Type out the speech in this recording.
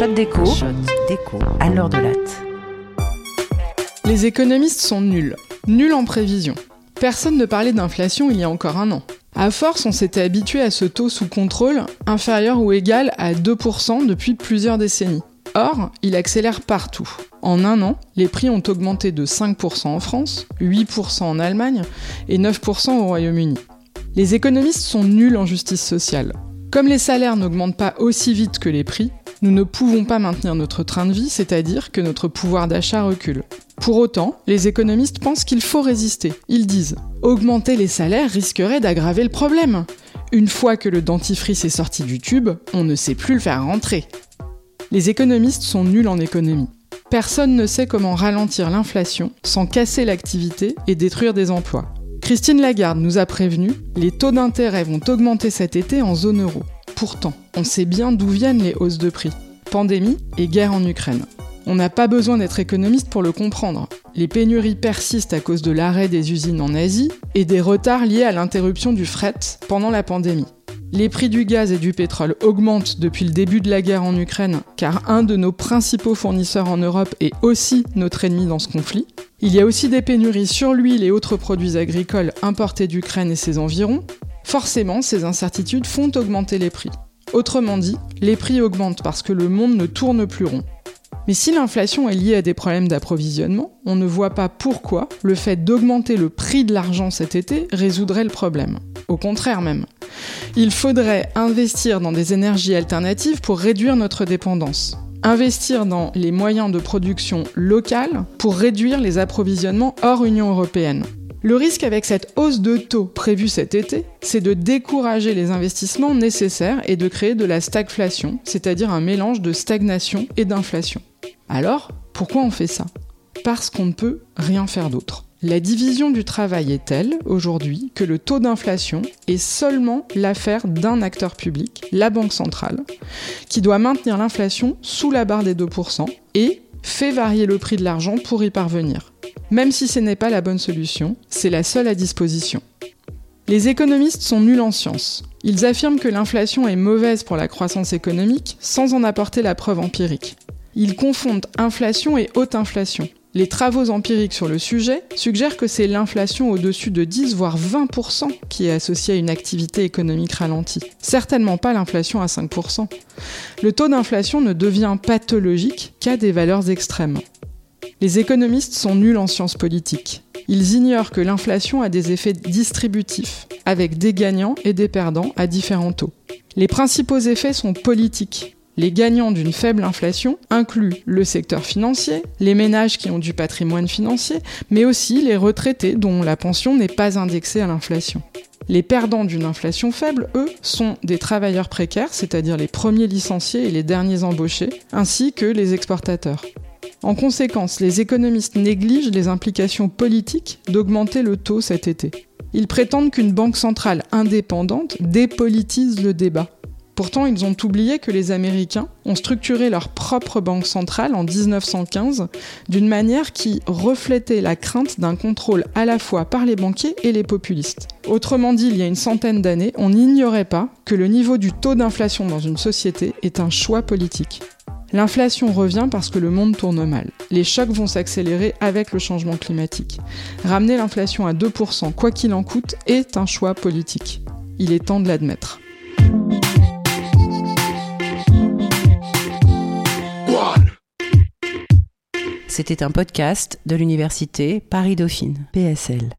Shot à l'heure de latte. Les économistes sont nuls, nuls en prévision. Personne ne parlait d'inflation il y a encore un an. À force, on s'était habitué à ce taux sous contrôle, inférieur ou égal à 2% depuis plusieurs décennies. Or, il accélère partout. En un an, les prix ont augmenté de 5% en France, 8% en Allemagne et 9% au Royaume-Uni. Les économistes sont nuls en justice sociale. Comme les salaires n'augmentent pas aussi vite que les prix, nous ne pouvons pas maintenir notre train de vie, c'est-à-dire que notre pouvoir d'achat recule. Pour autant, les économistes pensent qu'il faut résister. Ils disent Augmenter les salaires risquerait d'aggraver le problème. Une fois que le dentifrice est sorti du tube, on ne sait plus le faire rentrer. Les économistes sont nuls en économie. Personne ne sait comment ralentir l'inflation sans casser l'activité et détruire des emplois. Christine Lagarde nous a prévenu, les taux d'intérêt vont augmenter cet été en zone euro. Pourtant, on sait bien d'où viennent les hausses de prix. Pandémie et guerre en Ukraine. On n'a pas besoin d'être économiste pour le comprendre. Les pénuries persistent à cause de l'arrêt des usines en Asie et des retards liés à l'interruption du fret pendant la pandémie. Les prix du gaz et du pétrole augmentent depuis le début de la guerre en Ukraine, car un de nos principaux fournisseurs en Europe est aussi notre ennemi dans ce conflit. Il y a aussi des pénuries sur l'huile et autres produits agricoles importés d'Ukraine et ses environs. Forcément, ces incertitudes font augmenter les prix. Autrement dit, les prix augmentent parce que le monde ne tourne plus rond. Mais si l'inflation est liée à des problèmes d'approvisionnement, on ne voit pas pourquoi le fait d'augmenter le prix de l'argent cet été résoudrait le problème. Au contraire même. Il faudrait investir dans des énergies alternatives pour réduire notre dépendance. Investir dans les moyens de production locales pour réduire les approvisionnements hors Union européenne. Le risque avec cette hausse de taux prévue cet été, c'est de décourager les investissements nécessaires et de créer de la stagflation, c'est-à-dire un mélange de stagnation et d'inflation. Alors, pourquoi on fait ça? Parce qu'on ne peut rien faire d'autre. La division du travail est telle aujourd'hui que le taux d'inflation est seulement l'affaire d'un acteur public, la Banque centrale, qui doit maintenir l'inflation sous la barre des 2% et fait varier le prix de l'argent pour y parvenir. Même si ce n'est pas la bonne solution, c'est la seule à disposition. Les économistes sont nuls en sciences. Ils affirment que l'inflation est mauvaise pour la croissance économique sans en apporter la preuve empirique. Ils confondent inflation et haute inflation. Les travaux empiriques sur le sujet suggèrent que c'est l'inflation au-dessus de 10 voire 20% qui est associée à une activité économique ralentie. Certainement pas l'inflation à 5%. Le taux d'inflation ne devient pathologique qu'à des valeurs extrêmes. Les économistes sont nuls en sciences politiques. Ils ignorent que l'inflation a des effets distributifs, avec des gagnants et des perdants à différents taux. Les principaux effets sont politiques. Les gagnants d'une faible inflation incluent le secteur financier, les ménages qui ont du patrimoine financier, mais aussi les retraités dont la pension n'est pas indexée à l'inflation. Les perdants d'une inflation faible, eux, sont des travailleurs précaires, c'est-à-dire les premiers licenciés et les derniers embauchés, ainsi que les exportateurs. En conséquence, les économistes négligent les implications politiques d'augmenter le taux cet été. Ils prétendent qu'une banque centrale indépendante dépolitise le débat. Pourtant, ils ont oublié que les Américains ont structuré leur propre banque centrale en 1915 d'une manière qui reflétait la crainte d'un contrôle à la fois par les banquiers et les populistes. Autrement dit, il y a une centaine d'années, on n'ignorait pas que le niveau du taux d'inflation dans une société est un choix politique. L'inflation revient parce que le monde tourne mal. Les chocs vont s'accélérer avec le changement climatique. Ramener l'inflation à 2%, quoi qu'il en coûte, est un choix politique. Il est temps de l'admettre. C'était un podcast de l'université Paris-Dauphine, PSL.